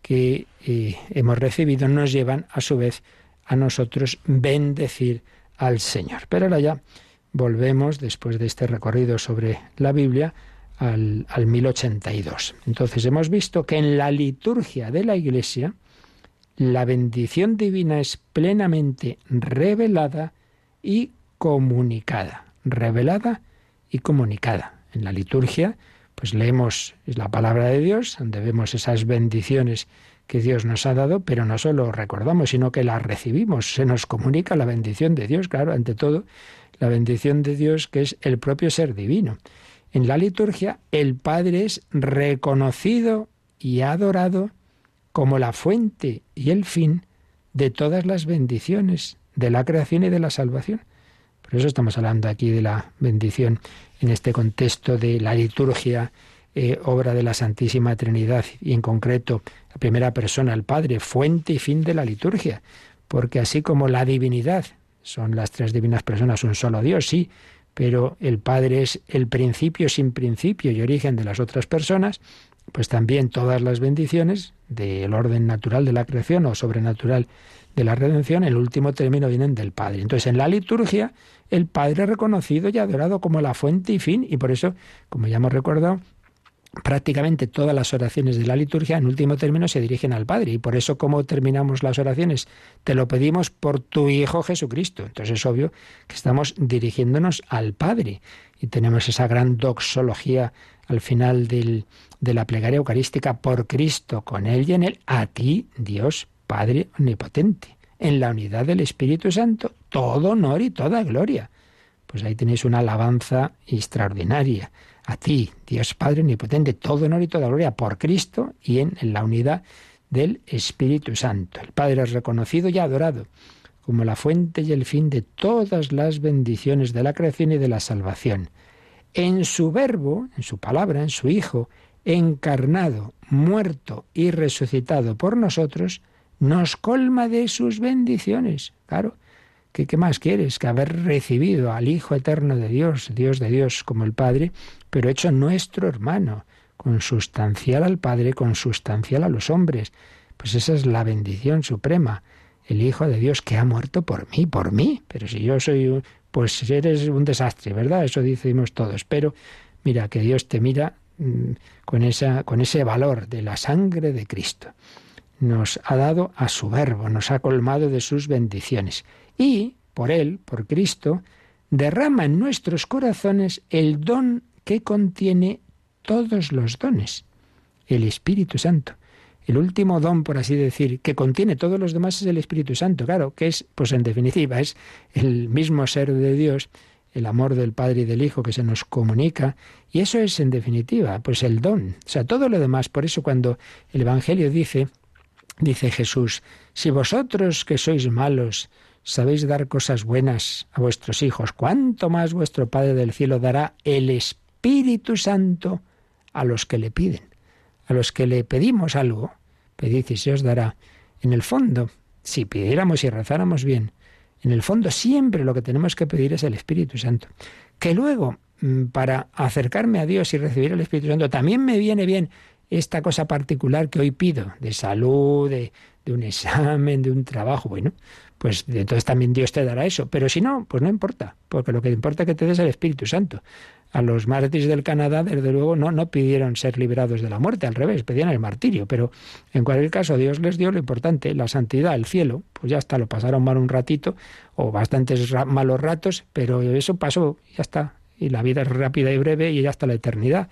que eh, hemos recibido nos llevan a su vez a nosotros bendecir al Señor. Pero ahora ya volvemos, después de este recorrido sobre la Biblia, al, al 1082. Entonces hemos visto que en la liturgia de la Iglesia la bendición divina es plenamente revelada y comunicada. Revelada y comunicada. En la liturgia, pues leemos la palabra de Dios, donde vemos esas bendiciones que Dios nos ha dado, pero no solo recordamos, sino que las recibimos. Se nos comunica la bendición de Dios, claro, ante todo, la bendición de Dios que es el propio ser divino. En la liturgia, el Padre es reconocido y adorado como la fuente y el fin de todas las bendiciones de la creación y de la salvación. Por eso estamos hablando aquí de la bendición en este contexto de la liturgia, eh, obra de la Santísima Trinidad y en concreto la primera persona, el Padre, fuente y fin de la liturgia. Porque así como la divinidad, son las tres divinas personas, un solo Dios, sí, pero el Padre es el principio sin principio y origen de las otras personas, pues también todas las bendiciones del orden natural de la creación o sobrenatural de la redención, el último término vienen del Padre. Entonces, en la liturgia, el Padre es reconocido y adorado como la fuente y fin, y por eso, como ya hemos recordado, prácticamente todas las oraciones de la liturgia en último término se dirigen al Padre. Y por eso, como terminamos las oraciones? Te lo pedimos por tu Hijo Jesucristo. Entonces es obvio que estamos dirigiéndonos al Padre. Y tenemos esa gran doxología al final del, de la plegaria eucarística por Cristo, con Él y en Él, a ti, Dios Padre Omnipotente. En la unidad del Espíritu Santo, todo honor y toda gloria. Pues ahí tenéis una alabanza extraordinaria a ti, Dios Padre Omnipotente, todo honor y toda gloria por Cristo y en, la unidad del Espíritu Santo. El Padre es reconocido y adorado como la fuente y el fin de todas las bendiciones de la creación y de la salvación. En su verbo, en su palabra, en su Hijo, encarnado, muerto y resucitado por nosotros, nos colma de sus bendiciones. Claro, ¿qué, más quieres que haber recibido al Hijo eterno de Dios, Dios de Dios como el Padre, pero hecho nuestro hermano, consustancial al Padre, consustancial a los hombres. Pues esa es la bendición suprema, el Hijo de Dios que ha muerto por mí, por mí. Pero si yo soy, pues eres un desastre, ¿verdad? Eso decimos todos. Pero mira, que Dios te mira mm, con, esa, con ese valor de la sangre de Cristo. Nos ha dado a su verbo, nos ha colmado de sus bendiciones. Y, por Él, por Cristo, derrama en nuestros corazones el don que contiene todos los dones, el Espíritu Santo. El último don, por así decir, que contiene todos los demás es el Espíritu Santo, claro, que es, pues en definitiva, es el mismo ser de Dios, el amor del Padre y del Hijo que se nos comunica, y eso es, en definitiva, pues el don. O sea, todo lo demás, por eso cuando el Evangelio dice, dice Jesús, si vosotros que sois malos sabéis dar cosas buenas a vuestros hijos, ¿cuánto más vuestro Padre del cielo dará el Espíritu? Santo a los que le piden. A los que le pedimos algo, pedid y se os dará. En el fondo, si pidiéramos y rezáramos bien, en el fondo siempre lo que tenemos que pedir es el Espíritu Santo. Que luego, mm, para acercarme a Dios y recibir el Espíritu Santo, también me viene bien esta cosa particular que hoy pido, de salud, de, de un examen, de un trabajo. Bueno, pues entonces también Dios te dará eso. Pero si no, pues no importa, porque lo que importa es que te des el Espíritu Santo. A los mártires del Canadá, desde luego, no, no pidieron ser liberados de la muerte, al revés, pedían el martirio. Pero en cualquier caso, Dios les dio lo importante, la santidad, el cielo. Pues ya está, lo pasaron mal un ratito, o bastantes malos ratos, pero eso pasó, ya está. Y la vida es rápida y breve y ya está la eternidad.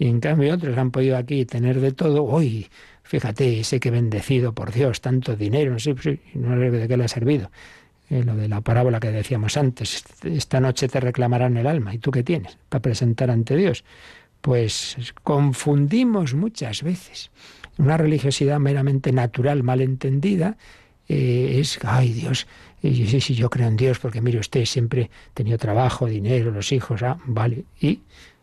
Y en cambio otros han podido aquí tener de todo. Uy, fíjate, sé que bendecido por Dios, tanto dinero, no sé, no sé de qué le ha servido. Eh, lo de la parábola que decíamos antes, esta noche te reclamarán el alma, ¿y tú qué tienes para presentar ante Dios? Pues confundimos muchas veces. Una religiosidad meramente natural, mal entendida, eh, es, ay Dios, y sí, sí, yo creo en Dios porque mire usted, siempre he tenido trabajo, dinero, los hijos, ah, vale. Y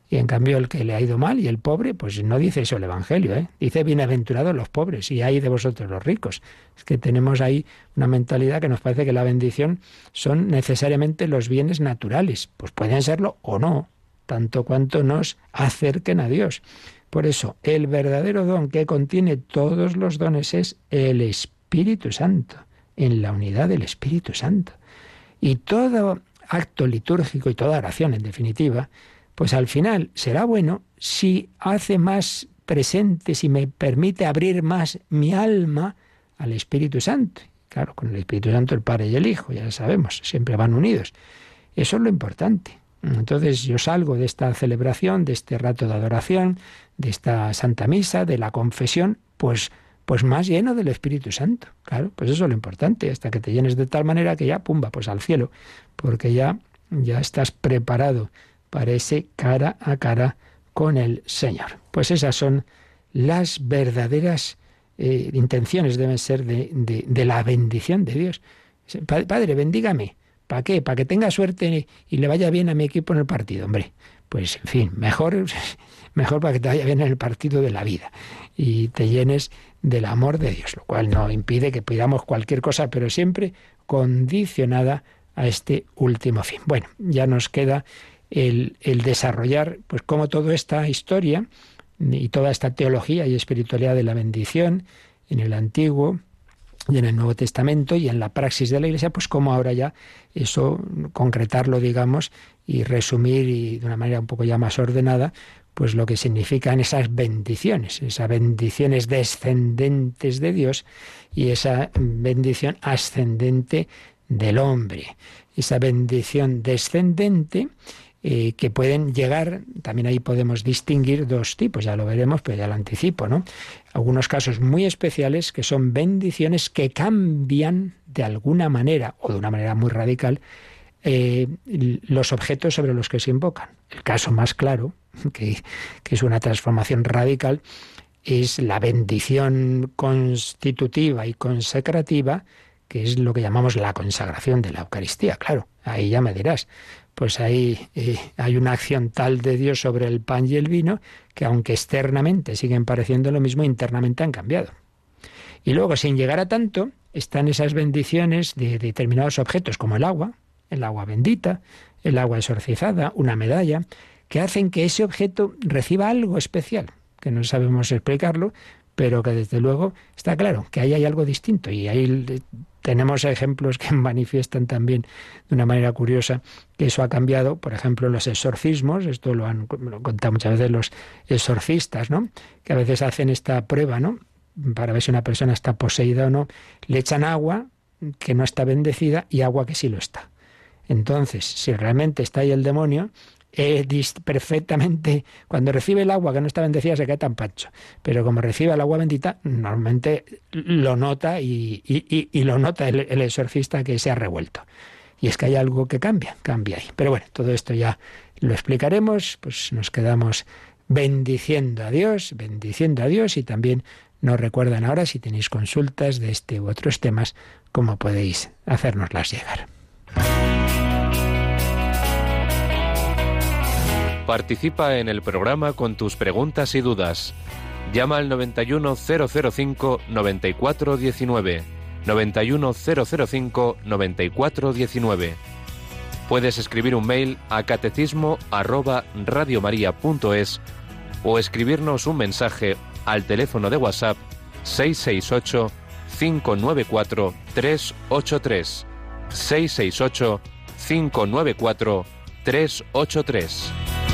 Y en cambio el que le ha ido mal y el pobre, pues no dice eso el Evangelio, ¿eh? dice bienaventurados los pobres y hay de vosotros los ricos. Es que tenemos ahí una mentalidad que nos parece que la bendición son necesariamente los bienes naturales. Pues pueden serlo o no, tanto cuanto nos acerquen a Dios. Por eso, el verdadero don que contiene todos los dones es el Espíritu Santo, en la unidad del Espíritu Santo. Y todo acto litúrgico y toda oración, en definitiva, pues al final será bueno si hace más presente, si me permite abrir más mi alma al Espíritu Santo. Claro, con el Espíritu Santo el Padre y el Hijo, ya sabemos, siempre van unidos. Eso es lo importante. Entonces yo salgo de esta celebración, de este rato de adoración, de esta Santa Misa, de la confesión, pues, pues más lleno del Espíritu Santo. Claro, pues eso es lo importante, hasta que te llenes de tal manera que ya, pumba, pues al cielo, porque ya, ya estás preparado parece cara a cara con el Señor. Pues esas son las verdaderas eh, intenciones, deben ser de, de, la bendición de Dios. Padre, bendígame. ¿Para qué? Para que tenga suerte y le vaya bien a mi equipo en el partido. Hombre, pues en fin, mejor, mejor para que te vaya bien en el partido de la vida y te llenes del amor de Dios, lo cual no impide que pidamos cualquier cosa, pero siempre condicionada a este último fin. Bueno, ya nos queda el, desarrollar, pues como toda esta historia y toda esta teología y espiritualidad de la bendición en el Antiguo y en el Nuevo Testamento y en la praxis de la Iglesia, pues como ahora ya eso concretarlo, digamos, y resumir y de una manera un poco ya más ordenada, pues lo que significan esas bendiciones, esas bendiciones descendentes de Dios y esa bendición ascendente del hombre. Esa bendición descendente eh, que pueden llegar, también ahí podemos distinguir dos tipos, ya lo veremos, pero ya lo anticipo, ¿no? Algunos casos muy especiales que son bendiciones que cambian de alguna manera o de una manera muy radical eh, los objetos sobre los que se invocan. El caso más claro, que, que es una transformación radical, es la bendición constitutiva y consecrativa, que es lo que llamamos la consagración de la Eucaristía. Claro, ahí ya me dirás, pues ahí eh, hay una acción tal de Dios sobre el pan y el vino que aunque externamente siguen pareciendo lo mismo, internamente han cambiado. Y luego, sin llegar a tanto, están esas bendiciones de determinados objetos, como el agua, el agua bendita, el agua exorcizada, una medalla, que hacen que ese objeto reciba algo especial, que no sabemos explicarlo, pero que desde luego está claro que ahí hay algo distinto y ahí tenemos ejemplos que manifiestan también de una manera curiosa que eso ha cambiado, por ejemplo, los exorcismos, esto lo han contado muchas veces los exorcistas, ¿no? Que a veces hacen esta prueba, ¿no? Para ver si una persona está poseída o no, le echan agua que no está bendecida y agua que sí lo está. Entonces, si realmente está ahí el demonio, perfectamente, cuando recibe el agua que no está bendecida se queda tan pancho, pero como recibe el agua bendita, normalmente lo nota y, lo nota el, el, exorcista que se ha revuelto. Y es que hay algo que cambia, cambia ahí. Pero bueno, todo esto ya lo explicaremos, pues nos quedamos bendiciendo a Dios, bendiciendo a Dios y también nos recuerdan ahora si tenéis consultas de este u otros temas, cómo podéis hacérnoslas llegar. Participa en el programa con tus preguntas y dudas. Llama al 91005 9419. 91005 9419. Puedes escribir un mail a catecismo arroba radiomaria.es o escribirnos un mensaje al teléfono de WhatsApp 668 594 383 668 594 383.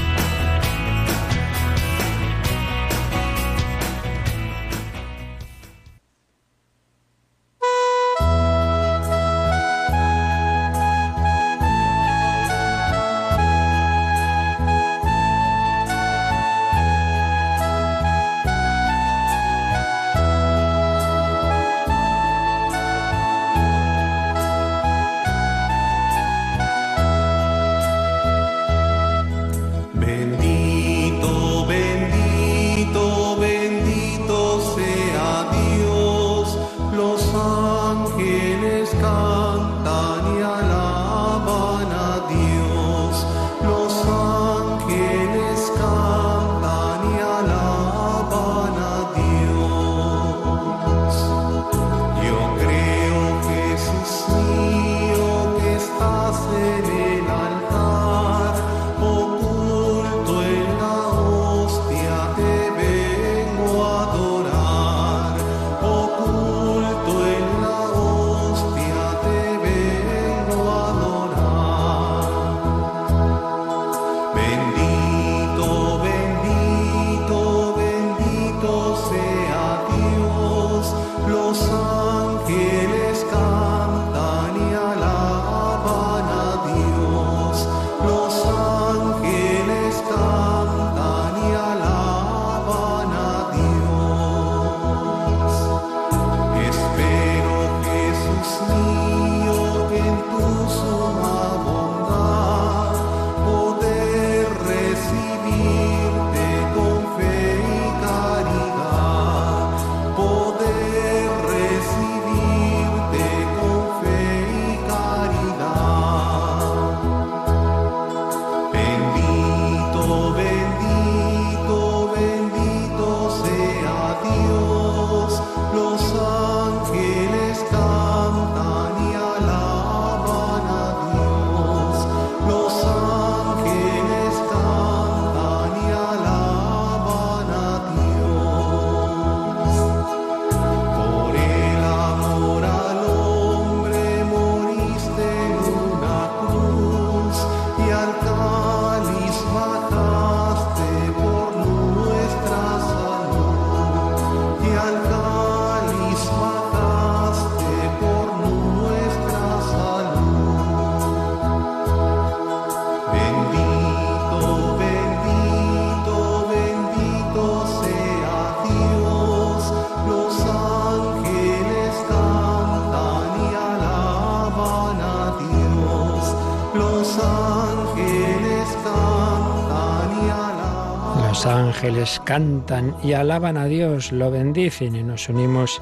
Cantan y alaban a Dios, lo bendicen y nos unimos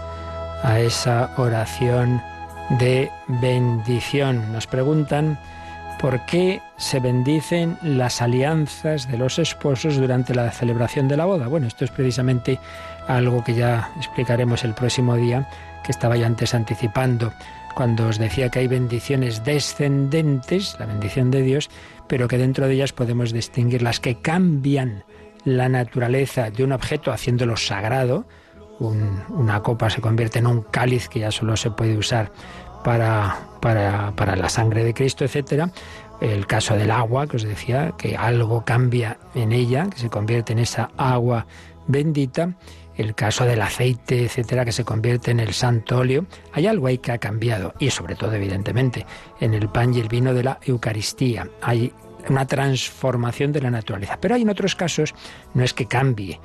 a esa oración de bendición. Nos preguntan por qué se bendicen las alianzas de los esposos durante la celebración de la boda. Bueno, esto es precisamente algo que ya explicaremos el próximo día, que estaba ya antes anticipando, cuando os decía que hay bendiciones descendentes, la bendición de Dios, pero que dentro de ellas podemos distinguir las que cambian la naturaleza de un objeto haciéndolo sagrado. una copa se convierte en un cáliz que ya solo se puede usar para, para, para la sangre de Cristo, etcétera. El caso del agua, que os decía, que algo cambia en ella, que se convierte en esa agua bendita. El caso del aceite, etcétera, que se convierte en el santo óleo. Hay algo ahí que ha cambiado, y sobre todo, evidentemente, en el pan y el vino de la Eucaristía. Hay una transformación de la naturaleza. Pero hay en otros casos, no es que cambie.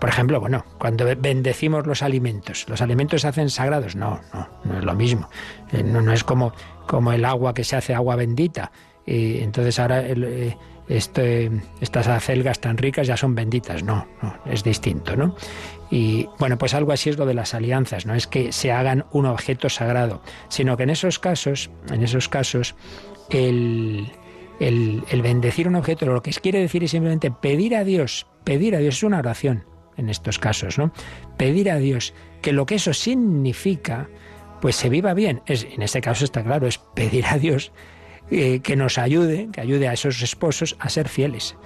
Por ejemplo, bueno, cuando bendecimos los alimentos, ¿los alimentos se hacen sagrados? No, no, no es lo mismo. Eh, no, es como, como el agua que se hace agua bendita. Y entonces ahora eh, este, estas acelgas tan ricas ya son benditas. No, no, es distinto, ¿no? Y bueno, pues algo así es lo de las alianzas, no es que se hagan un objeto sagrado, sino que en esos casos, en esos casos, el, el, bendecir un objeto lo que quiere decir es simplemente pedir a Dios, pedir a Dios, es una oración en estos casos, ¿no? Pedir a Dios que lo que eso significa, pues se viva bien. Es, en este caso está claro, es pedir a Dios eh, que nos ayude, que ayude a esos esposos a ser fieles.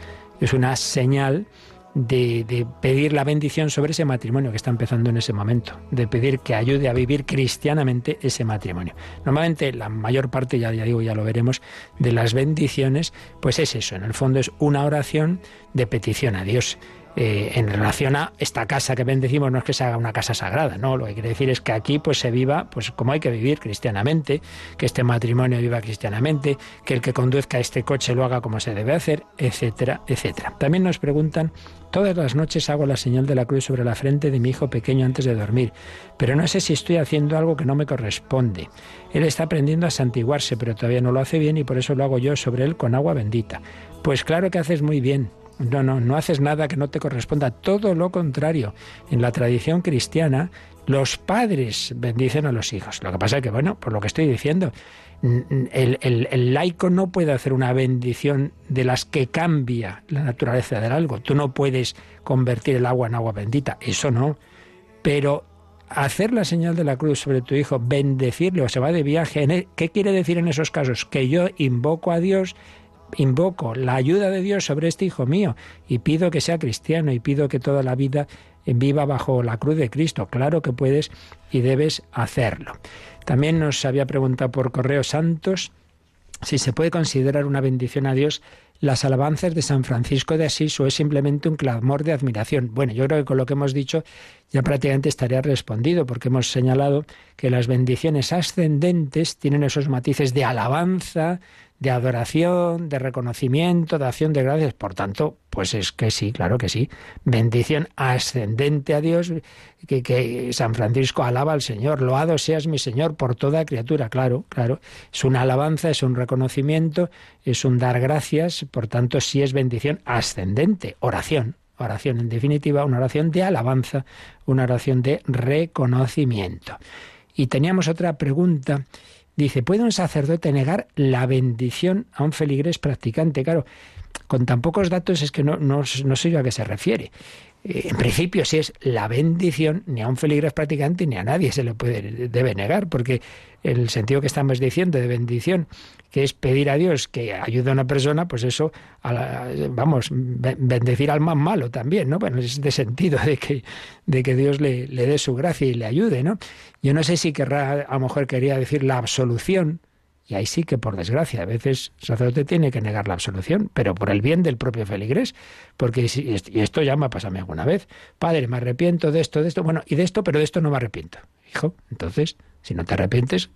Es una señal de, pedir la bendición sobre ese matrimonio que está empezando en ese momento, de pedir que ayude a vivir cristianamente ese matrimonio. Normalmente la mayor parte, ya, ya digo, ya lo veremos, de las bendiciones, pues es eso, en el fondo es una oración de petición a Dios. Eh, en relación a esta casa que bendecimos no es que se haga una casa sagrada, no, lo que quiere decir es que aquí pues se viva pues como hay que vivir cristianamente, que este matrimonio viva cristianamente, que el que conduzca este coche lo haga como se debe hacer, etcétera, etcétera. También nos preguntan Todas las noches hago la señal de la cruz sobre la frente de mi hijo pequeño antes de dormir, pero no sé si estoy haciendo algo que no me corresponde. Él está aprendiendo a santiguarse, pero todavía no lo hace bien y por eso lo hago yo sobre él con agua bendita. Pues claro que haces muy bien. No, no, no haces nada que no te corresponda, todo lo contrario. En la tradición cristiana, los padres bendicen a los hijos. Lo que pasa es que, bueno, por lo que estoy diciendo, el, laico no puede hacer una bendición de las que cambia la naturaleza del algo. Tú no puedes convertir el agua en agua bendita, eso no. Pero hacer la señal de la cruz sobre tu hijo, bendecirle o se va de viaje, e, ¿qué quiere decir en esos casos? Que yo invoco a Dios, invoco la ayuda de Dios sobre este hijo mío y pido que sea cristiano y pido que toda la vida viva bajo la cruz de Cristo. Claro que puedes y debes hacerlo. También nos había preguntado por correo Santos si se puede considerar una bendición a Dios las alabanzas de San Francisco de Asís o es simplemente un clamor de admiración. Bueno, yo creo que con lo que hemos dicho ya prácticamente estaría respondido, porque hemos señalado que las bendiciones ascendentes tienen esos matices de alabanza, de adoración, de reconocimiento, de acción de gracias. Por tanto, pues es que sí, claro que sí. Bendición ascendente a Dios, que, San Francisco alaba al Señor. Loado seas mi Señor por toda criatura. Claro, claro. Es una alabanza, es un reconocimiento, es un dar gracias. Por tanto, sí es bendición ascendente. Oración. Oración, en definitiva, una oración de alabanza, una oración de reconocimiento. Y teníamos otra pregunta Dice, ¿puede un sacerdote negar la bendición a un feligrés practicante? Claro, con tan pocos datos es que no, sé yo a qué se refiere. Eh, en principio, si es la bendición, ni a un feligrés practicante ni a nadie se le puede, debe negar, porque el sentido que estamos diciendo de bendición, que es pedir a Dios que ayude a una persona, pues eso, vamos, bendecir al más malo también, ¿no? Bueno, es de sentido de que, de que Dios le, dé su gracia y le ayude, ¿no? Yo no sé si querrá, a lo mejor quería decir la absolución, Y ahí sí que, por desgracia, a veces el sacerdote tiene que negar la absolución, pero por el bien del propio feligrés. Porque, si, y esto ya me ha pasado alguna vez, padre, me arrepiento de esto, de esto, bueno, y de esto, pero de esto no me arrepiento. Hijo, entonces, si no te arrepientes,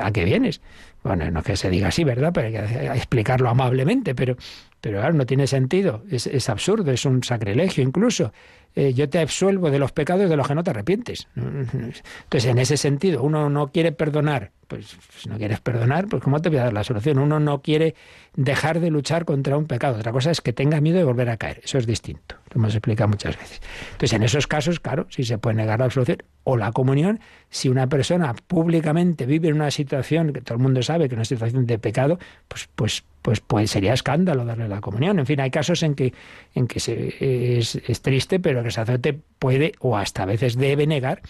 ¿a qué vienes? Bueno, no que se diga así, ¿verdad? Pero hay que explicarlo amablemente, pero, pero claro, no tiene sentido, es, es absurdo, es un sacrilegio incluso. Eh, yo te absuelvo de los pecados de los que no te arrepientes. Entonces, en ese sentido, uno no quiere perdonar, pues si no quieres perdonar, pues ¿cómo te voy a dar la solución? Uno no quiere dejar de luchar contra un pecado. Otra cosa es que tenga miedo de volver a caer. Eso es distinto. Lo hemos explicado muchas veces. Entonces, en esos casos, claro, si se puede negar la absolución o la comunión, si una persona públicamente vive en una situación que todo el mundo sabe que es una situación de pecado, pues, pues pues, pues sería escándalo darle la comunión. En fin, hay casos en que, en que se, es, triste, pero que el sacerdote puede o hasta a veces debe negar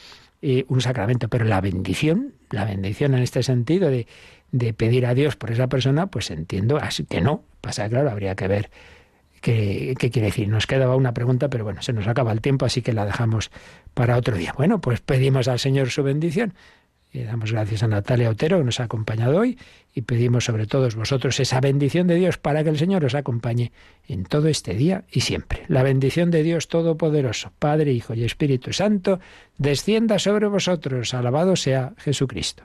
eh, un sacramento. Pero la bendición, la bendición en este sentido de, de pedir a Dios por esa persona, pues entiendo así que no. Pasa claro, habría que ver qué, qué quiere decir. Nos quedaba una pregunta, pero bueno, se nos acaba el tiempo, así que la dejamos para otro día. Bueno, pues pedimos al Señor su bendición. Y damos gracias a Natalia Otero que nos ha acompañado hoy y pedimos sobre todos vosotros esa bendición de Dios para que el Señor os acompañe en todo este día y siempre. La bendición de Dios Todopoderoso, Padre, Hijo y Espíritu Santo, descienda sobre vosotros. Alabado sea Jesucristo.